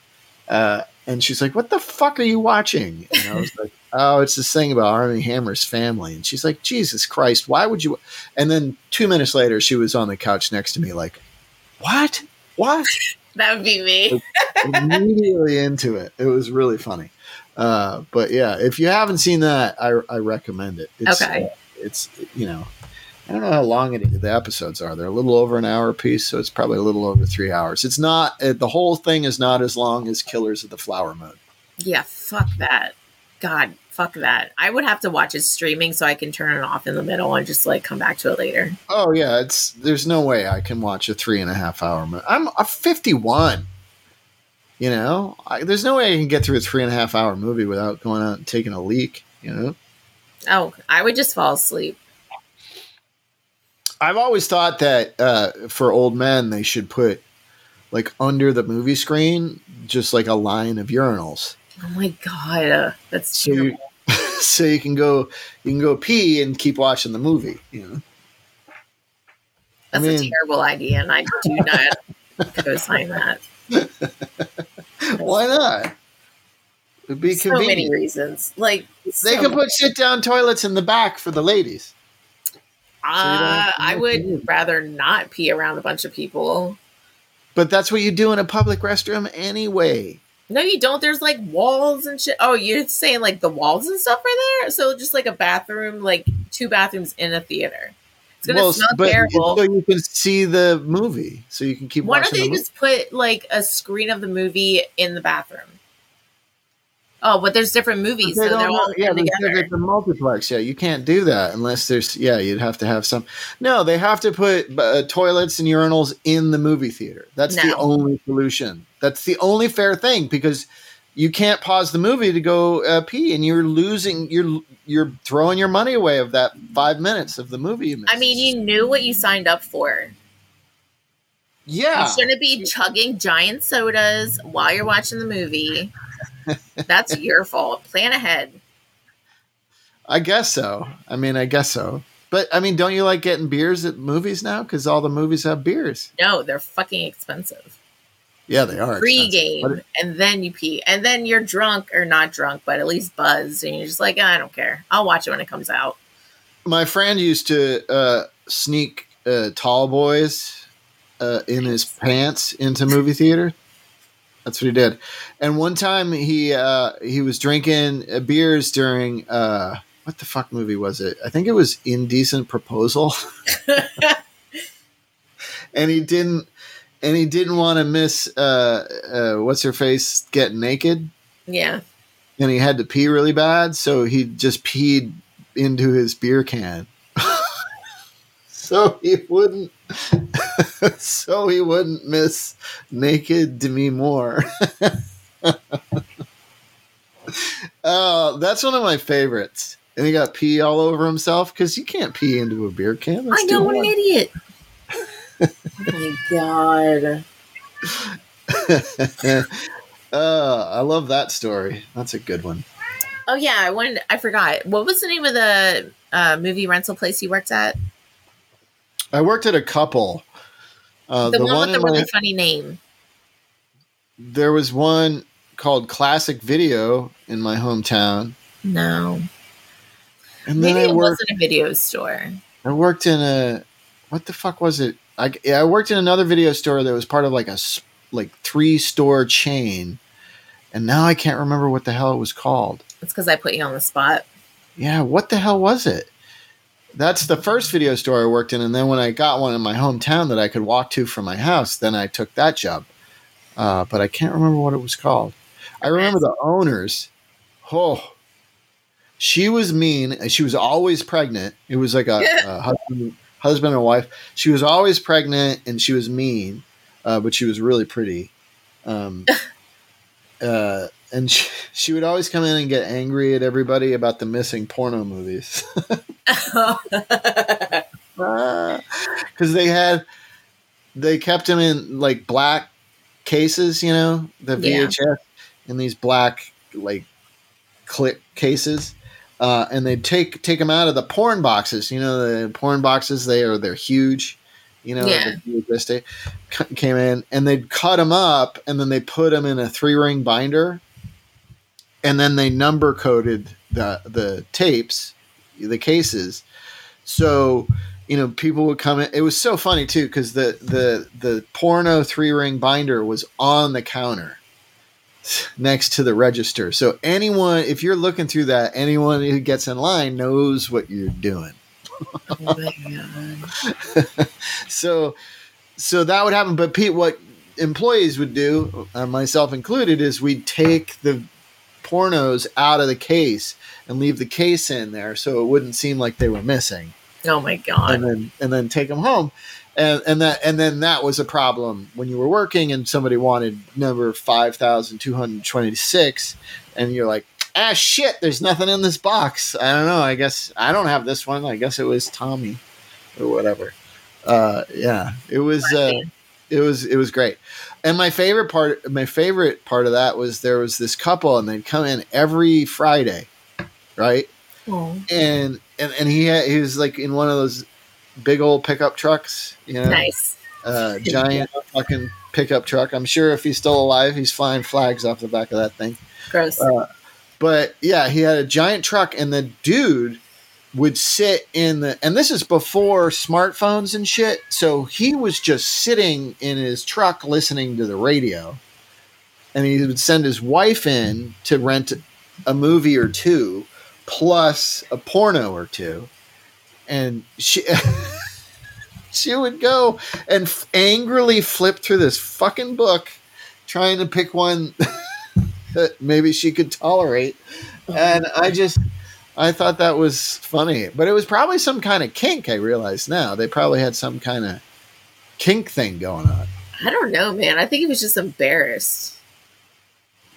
uh, and she's like, "What the fuck are you watching?" And I was like, "Oh, it's this thing about Armie Hammer's family." And she's like, "Jesus Christ, why would you?" And then two minutes later, she was on the couch next to me, like, "What? What?" That would be me. immediately into it. It was really funny. Uh, but yeah, if you haven't seen that, I, I recommend it. It's, Okay. uh, it's you know, I don't know how long it, the episodes are. They're a little over an hour piece, so it's probably a little over three hours. It's not uh, the whole thing is not as long as Killers of the Flower Moon. Yeah, fuck that. God, fuck that. I would have to watch it streaming so I can turn it off in the middle and just like come back to it later. Oh yeah, it's there's no way I can watch a three and a half hour. Mo- I'm a 51. You know, I, there's no way I can get through a three and a half hour movie without going out and taking a leak. You know. Oh, I would just fall asleep. I've always thought that uh, for old men, they should put like under the movie screen, just like a line of urinals. Oh my god, uh, that's So you, so you can go, you can go pee and keep watching the movie. You know, I That's a terrible idea, and I do not co-sign that. why not? It'd be so many reasons. Like They can put sit down toilets in the back for the ladies. Uh, I would it. rather not pee around a bunch of people. But that's what you do in a public restroom anyway. No, you don't. There's like walls and shit. Oh, you're saying like the walls and stuff are there? So just like a bathroom, like two bathrooms in a theater. It's gonna Well, smell but terrible. so you can see the movie, so you can keep watching. Why don't they the just put like a screen of the movie in the bathroom? Oh, but there's different movies, They so they're all yeah, in they said together. it's a multiplex. Yeah, you can't do that unless there's. Yeah, you'd have to have some. No, they have to put uh, toilets and urinals in the movie theater. That's the only solution. That's the only fair thing because you can't pause the movie to go uh, pee, and you're losing. You're you're throwing your money away of that five minutes of the movie. You I mean, you knew what you signed up for. yeah, You shouldn't be chugging giant sodas while you're watching the movie. That's your fault. Plan ahead. I guess so. I mean, I guess so. But I mean, don't you like getting beers at movies now? Because all the movies have beers. No, they're fucking expensive. Yeah, they are. Pre-game, and then you pee, and then you're drunk or not drunk, but at least buzzed, and you're just like, I don't care. I'll watch it when it comes out. my friend used to uh, sneak uh, tall boys uh, in his pants into movie theater. That's what he did. And one time he uh, he was drinking uh, beers during uh, what the fuck movie was it? I think it was Indecent Proposal. and he didn't and he didn't want to miss uh, uh, what's her face get naked Yeah. and he had to pee really bad, so he just peed into his beer can. So he wouldn't so he wouldn't miss naked Demi Moore. Oh, that's one of my favorites. And he got pee all over himself because you can't pee into a beer can. That's I know, what an idiot. oh my god. uh, I love that story. That's a good one. Oh yeah, I wanted. I forgot. What was the name of the uh, movie rental place you worked at? I worked at a couple. Uh, the, the, one, one, with in the really my, funny name. there was one called Classic Video in my hometown, No, and then maybe I it worked. wasn't a video store. I worked in a what the fuck was it? I yeah, I worked in another video store that was part of like a like three store chain, and now I can't remember what the hell it was called. It's because I put you on the spot. Yeah, what the hell was it? That's the first video store I worked in, and then when I got one in my hometown that I could walk to from my house, then I took that job. Uh, but I can't remember what it was called. I remember the owners. Oh, she was mean. She was always pregnant. It was like a, a husband, husband and wife. She was always pregnant, and she was mean, uh, but she was really pretty. Um, uh, and she, she would always come in and get angry at everybody about the missing porno movies because they had they kept them in like black cases you know the Yeah. vhs in these black like click cases uh, and they'd take take them out of the porn boxes you know the porn boxes they are they're huge you know Yeah. came in and they'd cut them up and then they put them in a three ring binder and then they number coded the the tapes the cases. So you know people would come in it was so funny too because the the the porno three ring binder was on the counter next to the register. So anyone if you're looking through that anyone who gets in line knows what you're doing. Oh so so that would happen. But Pete, what employees would do uh, myself included is we'd take the pornos out of the case and leave the case in there so it wouldn't seem like they were missing Oh my god. and then and then take them home and and that and then that was a problem when you were working and somebody wanted number 5226 and you're like ah shit there's nothing in this box i don't know i guess i don't have this one i guess it was tommy or whatever Uh, yeah, it was. Uh, it was it was great. And my favorite part, my favorite part of that was there was this couple, and they'd come in every Friday, right? Oh, And and and he had, he was like in one of those big old pickup trucks, you know, nice. uh, giant fucking pickup truck. I'm sure if he's still alive, he's flying flags off the back of that thing. Gross. Uh, but yeah, he had a giant truck, and the dude would sit in the, and this is before smartphones and shit. So he was just sitting in his truck listening to the radio, and he would send his wife in to rent a movie or two, plus a porno or two, and she. She would go and f- angrily flip through this fucking book, trying to pick one that maybe she could tolerate. And I just, I thought that was funny. But it was probably some kind of kink, I realize now. They probably had some kind of kink thing going on. I don't know, man. I think he was just embarrassed.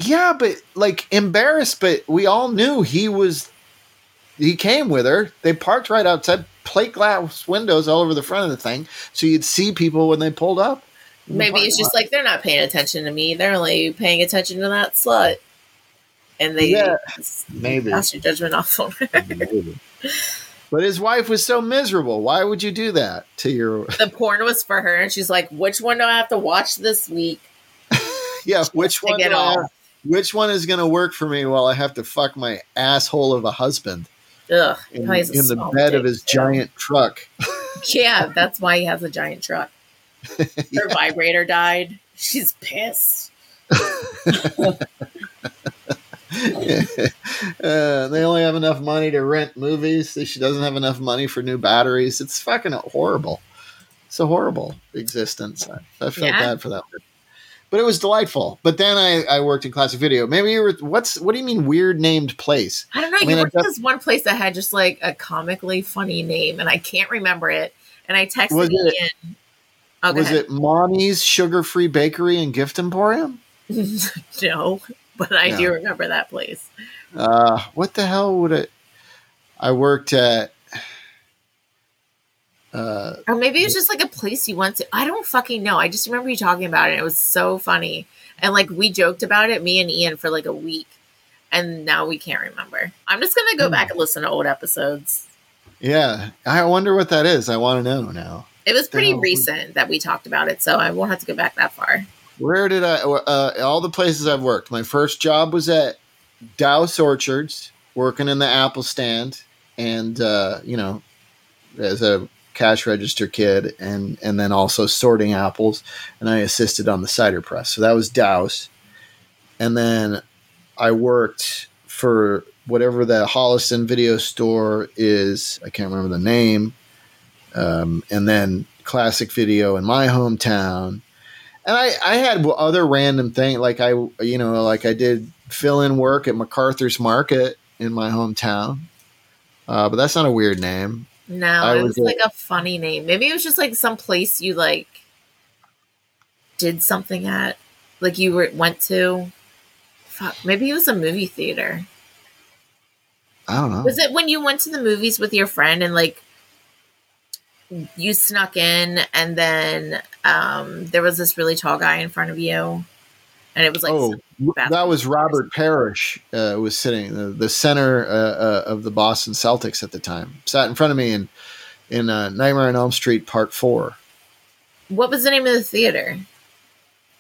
Yeah, but like embarrassed, but we all knew he was, he came with her. They parked right outside, plate glass windows all over the front of the thing. So you'd see people when they pulled up. Maybe it's just lot. like they're not paying attention to me. They're only paying attention to that slut. And they Yeah, maybe. pass your judgment off on her. But his wife was so miserable. Why would you do that to your? the porn was for her, and she's like, "Which one do I have to watch this week?" Yeah, which one? get off. have- which one is going to work for me while I have to fuck my asshole of a husband Ugh, in, in the bed of his too. giant truck? Yeah, that's why he has a giant truck. Her vibrator died. She's pissed. uh, they only have enough money to rent movies. She doesn't have enough money for new batteries. It's fucking horrible. It's a horrible existence. I, I felt Yeah. bad for that. But it was delightful. But then I, I worked in classic video. Maybe you were. What's what do you mean weird named place? I don't know. I You mean, I worked at this one place that had just like a comically funny name, and I can't remember it. And I texted Was it-. Oh, was ahead. it Mommy's Sugar Free Bakery and Gift Emporium? no, but I No. do remember that place. Uh, what the hell would it? I worked at. Uh, Or maybe it was just like a place you went to. I don't fucking know. I just remember you talking about it. It was so funny. And like we joked about it, me and Ian, for like a week. And now we can't remember. I'm just going to go Hmm. back and listen to old episodes. yeah, I wonder what that is. I want to know now. It was pretty recent that we talked about it. So I won't have to go back that far. Where did I? Uh, all the places I've worked. My first job was at Dowse Orchards, working in the apple stand, and uh, you know, as a cash register kid, and and then also sorting apples, and I assisted on the cider press. So that was Dowse, and then I worked for whatever the Holliston video store is. I can't remember the name. Um, and then classic video in my hometown and I, I had other random thing like I you know like I did fill in work at MacArthur's Market in my hometown, uh, but that's not a weird name. No, I it was was like a funny name. Maybe it was just like some place you like did something at, like you were went to. Fuck, maybe it was a movie theater. I don't know. Was it when you went to the movies with your friend and like you snuck in and then um there was this really tall guy in front of you and it was like oh, that was Robert Parish. Uh, was sitting the, the center uh, uh, of the Boston Celtics at the time. Sat in front of me in in uh, Nightmare on Elm Street Part Four. what was the name of the theater?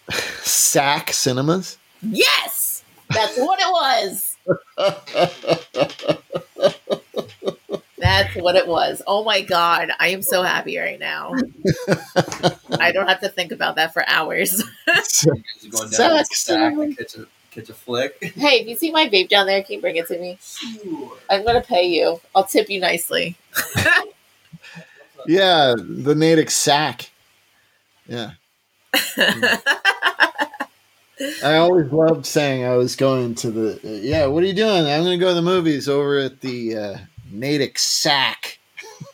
Sack Cinemas. Yes, that's what it was. That's what it was. Oh my god, I am so happy right now. I don't have to think about that for hours. Is it going down to the stack and catch a, catch a flick? hey, if you see my vape down there, can you bring it to me? Sure. I'm gonna pay you. I'll tip you nicely. yeah, the Natick Sack. Yeah. I always loved saying I was going to the. Uh, yeah, what are you doing? I'm going to go to the movies over at the uh, Natick Sack.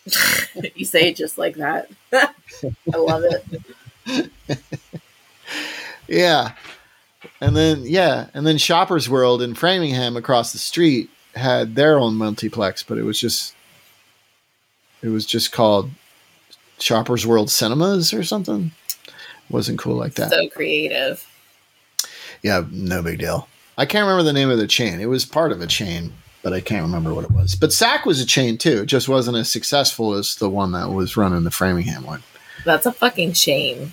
you say it just like that. I love it. Yeah, and then yeah, and then Shoppers World in Framingham across the street had their own multiplex, but it was just it was just called Shoppers World Cinemas or something. Wasn't cool like that. So creative. Yeah, no big deal. I can't remember the name of the chain. It was part of a chain, but I can't remember what it was. But SAC was a chain too. It just wasn't as successful as the one that was running the Framingham one. That's a fucking shame.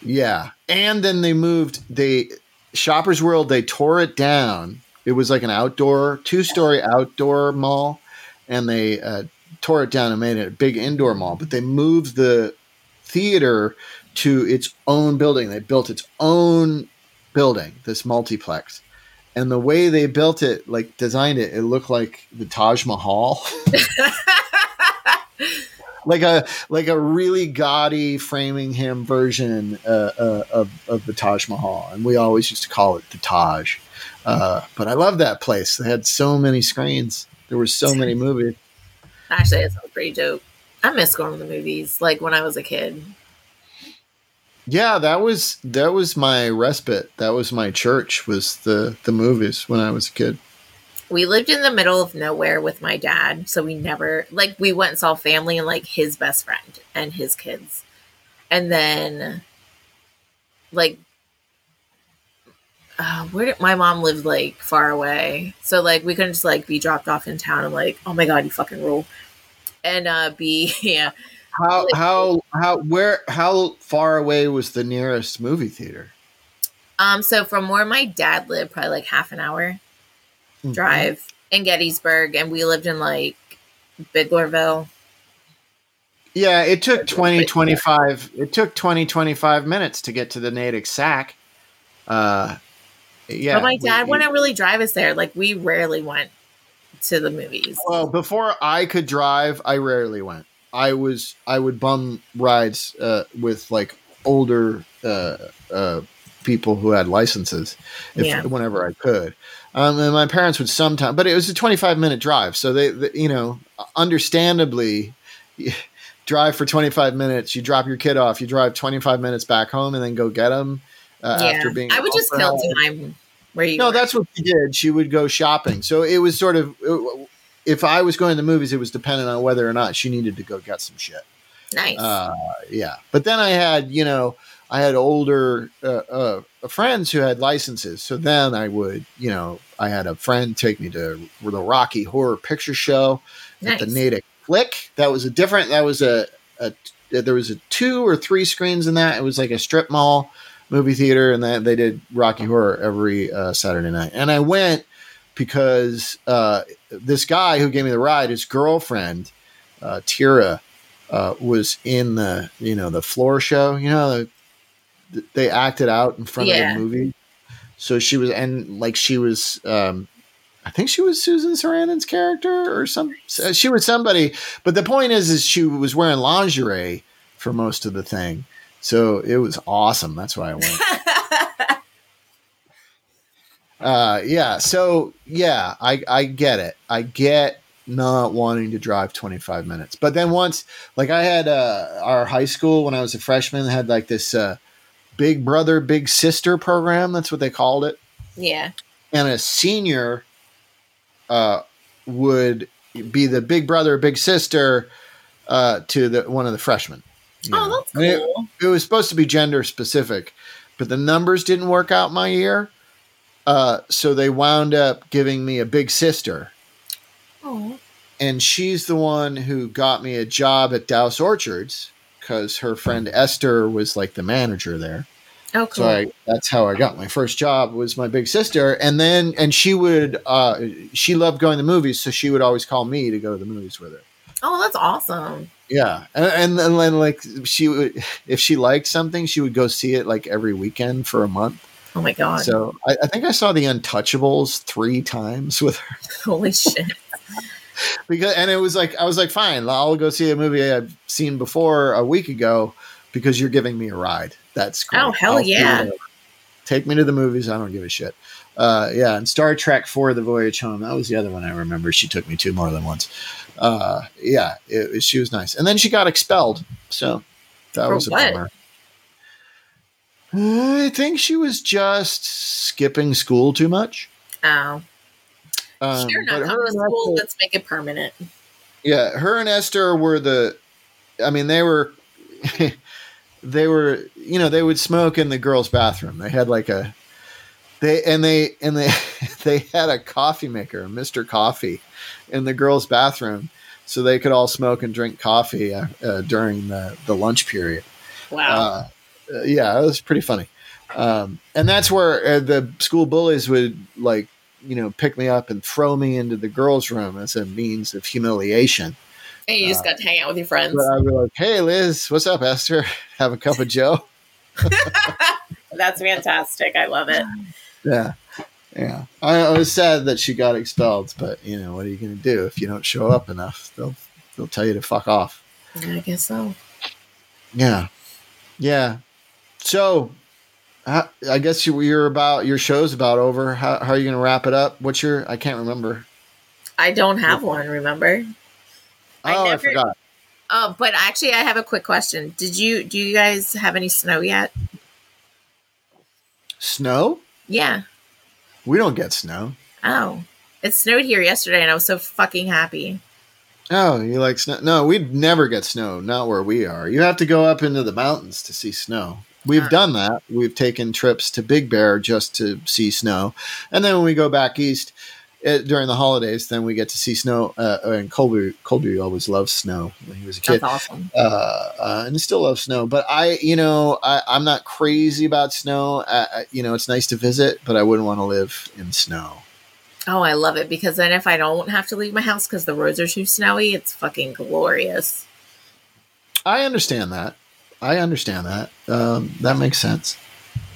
Yeah. And then they moved they Shoppers World, they tore it down. It was like an outdoor, two story outdoor mall, and they uh, tore it down and made it a big indoor mall. But they moved the theater to its own building. They built its own building, this multiplex. And the way they built it, like designed it, it looked like the Taj Mahal. like a like a really gaudy Framingham version uh, uh, of of the Taj Mahal, and we always used to call it the Taj. Uh, but I love that place. They had so many screens. There were so many movies. Actually, it sounds pretty dope. I miss going to the movies, like when I was a kid. Yeah, that was that was my respite. That was my church. Was the the movies when I was a kid. We lived in the middle of nowhere with my dad, so we never like we went and saw family and like his best friend and his kids, and then like uh, where did my mom lived like far away, so like we couldn't just like be dropped off in town and like oh my god you fucking rule, and uh be yeah How how how where how far away was the nearest movie theater? um so from where my dad lived probably like half an hour Mm-hmm. drive in Gettysburg, and we lived in like Biglerville. Yeah, it took 20 25 it took 20 25 minutes to get to the Natick Sack. Uh yeah. but my we- dad wouldn't really drive us there. Like we rarely went to the movies. Well, before I could drive, I rarely went. I was I would bum rides uh, with like older uh, uh, people who had licenses, if, Yeah. whenever I could. Um, and my parents would sometimes, but it was a twenty five minute drive, so they, they you know, understandably. Drive for 25 minutes. You drop your kid off. You drive 25 minutes back home, and then go get them. Uh, yeah, After being I would just kill time where you. no, were. that's what she did. She would go shopping. So it was sort of if I was going to the movies, it was dependent on whether or not she needed to go get some shit. nice. Uh, yeah, but then I had you know I had older uh, uh, friends who had licenses. So then I would you know I had a friend take me to the Rocky Horror Picture Show at the Nice. Natick Flick. That was a different. That was a, a there was a two or three screens in that. It was like a strip mall movie theater, and then they did Rocky Horror every uh, Saturday night. And I went because uh, this guy who gave me the ride, his girlfriend, uh, Tira, uh, was in the you know the floor show. You know, the, they acted out in front Yeah. of the movie. So she was, and like she was, um, I think she was Susan Sarandon's character or some. She was somebody, but the point is, is she was wearing lingerie for most of the thing. So it was awesome. That's why I went. Uh, yeah. So yeah, I I get it. I get not wanting to drive 25 minutes. But then once, like I had uh, our high school when I was a freshman had like this uh, big brother big sister program. That's what they called it. yeah. And a senior uh, would be the big brother big sister uh, to the one of the freshmen. know. Oh, that's And it- cool. it was supposed to be gender specific, but the numbers didn't work out my year. Uh, so they wound up giving me a big sister, Oh, and she's the one who got me a job at Dowse Orchards because her friend Esther was like the manager there. oh, cool. So I, that's how I got my first job was my big sister, and then and she would uh, she loved going to movies, so she would always call me to go to the movies with her. Oh, that's awesome. Yeah, and, and then then, like she would if she liked something, she would go see it like every weekend for a month. Oh my god. So I, I think I saw The Untouchables three times with her Holy shit. because, and it was like I was like, fine, I'll go see a movie I've seen before a week ago because you're giving me a ride. That's great. Oh, hell I'll yeah. Take me to the movies. I don't give a shit. Uh, yeah, and Star Trek for the Voyage Home. That was the other one I remember. She took me to more than once. Uh, yeah, it, it- she was nice, and then she got expelled. So that For was a what? bummer. I think she was just skipping school too much. Oh. Um, sure, but not her and school. Esther- Let's make it permanent. yeah, her and Esther were the I mean, they were, they were, you know, they would smoke in the girls' bathroom. They had like a, they and they and they they had a coffee maker, Mister Coffee, in the girls' bathroom, so they could all smoke and drink coffee uh, uh, during the the lunch period. Wow. Uh, uh, yeah, it was pretty funny. Um, and that's where uh, the school bullies would like, you know, pick me up and throw me into the girls' room as a means of humiliation. and you just got to hang out with your friends. I'd be like, "Hey, Liz, what's up, Esther? Have a cup of Joe." That's fantastic. I love it. Yeah, yeah. I, I was sad that she got expelled, but you know, what are you going to do if you don't show up enough? They'll they'll tell you to fuck off. I guess so. Yeah, yeah. So, I, I guess you, you're about your show's about over. How, how are you going to wrap it up? What's your? I can't remember. I don't have one, remember? Oh, I, never- forgot. Oh, but actually I have a quick question. Did you do you guys have any snow yet? Snow? Yeah. We don't get snow. Oh. It snowed here yesterday and I was so fucking happy. Oh, you like snow? No, we'd never get snow. Not where we are. You have to go up into the mountains to see snow. We've done that. We've taken trips to Big Bear just to see snow, and then when we go back east uh, during the holidays, then we get to see snow. Uh, and Colby, Colby always loved snow when he was a kid. That's awesome. uh, uh, and still love snow. But I, you know, I, I'm not crazy about snow. I, I, you know, it's nice to visit, but I wouldn't want to live in snow. Oh, I love it because then if I don't have to leave my house because the roads are too snowy, it's fucking glorious. I understand that. I understand that. Um, that makes sense.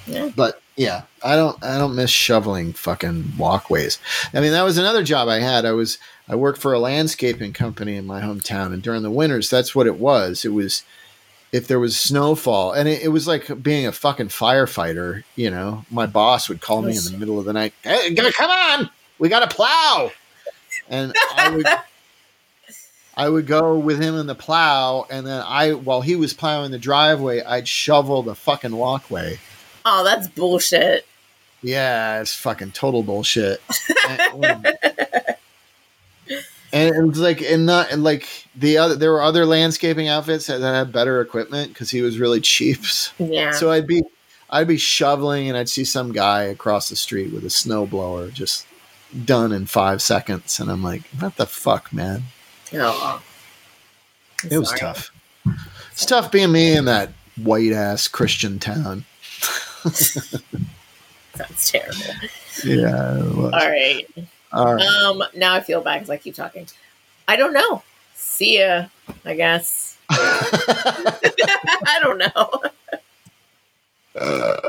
Yeah. But yeah, I don't. I don't miss shoveling fucking walkways. I mean, that was another job I had. I was. I worked for a landscaping company in my hometown, and during the winters, that's what it was. It was if there was snowfall, and it, it was like being a fucking firefighter. You know, my boss would call me in the middle of the night. Hey, come on, we got to plow, and I would. I would go with him in the plow, and then I, while he was plowing the driveway, I'd shovel the fucking walkway. Oh, that's bullshit. Yeah, it's fucking total bullshit. Um, and, and it was like, and not, and like the other, there were other landscaping outfits that had better equipment because he was really cheap. Yeah. So I'd be, I'd be shoveling, and I'd see some guy across the street with a snowblower just done in five seconds, and I'm like, what the fuck, man? Oh. I'm It was sorry. tough. It's tough being me in that white ass Christian town. Sounds terrible. Yeah. was. All right. All right. Um. Now I feel bad because I keep talking. I don't know. See ya. I guess. I don't know.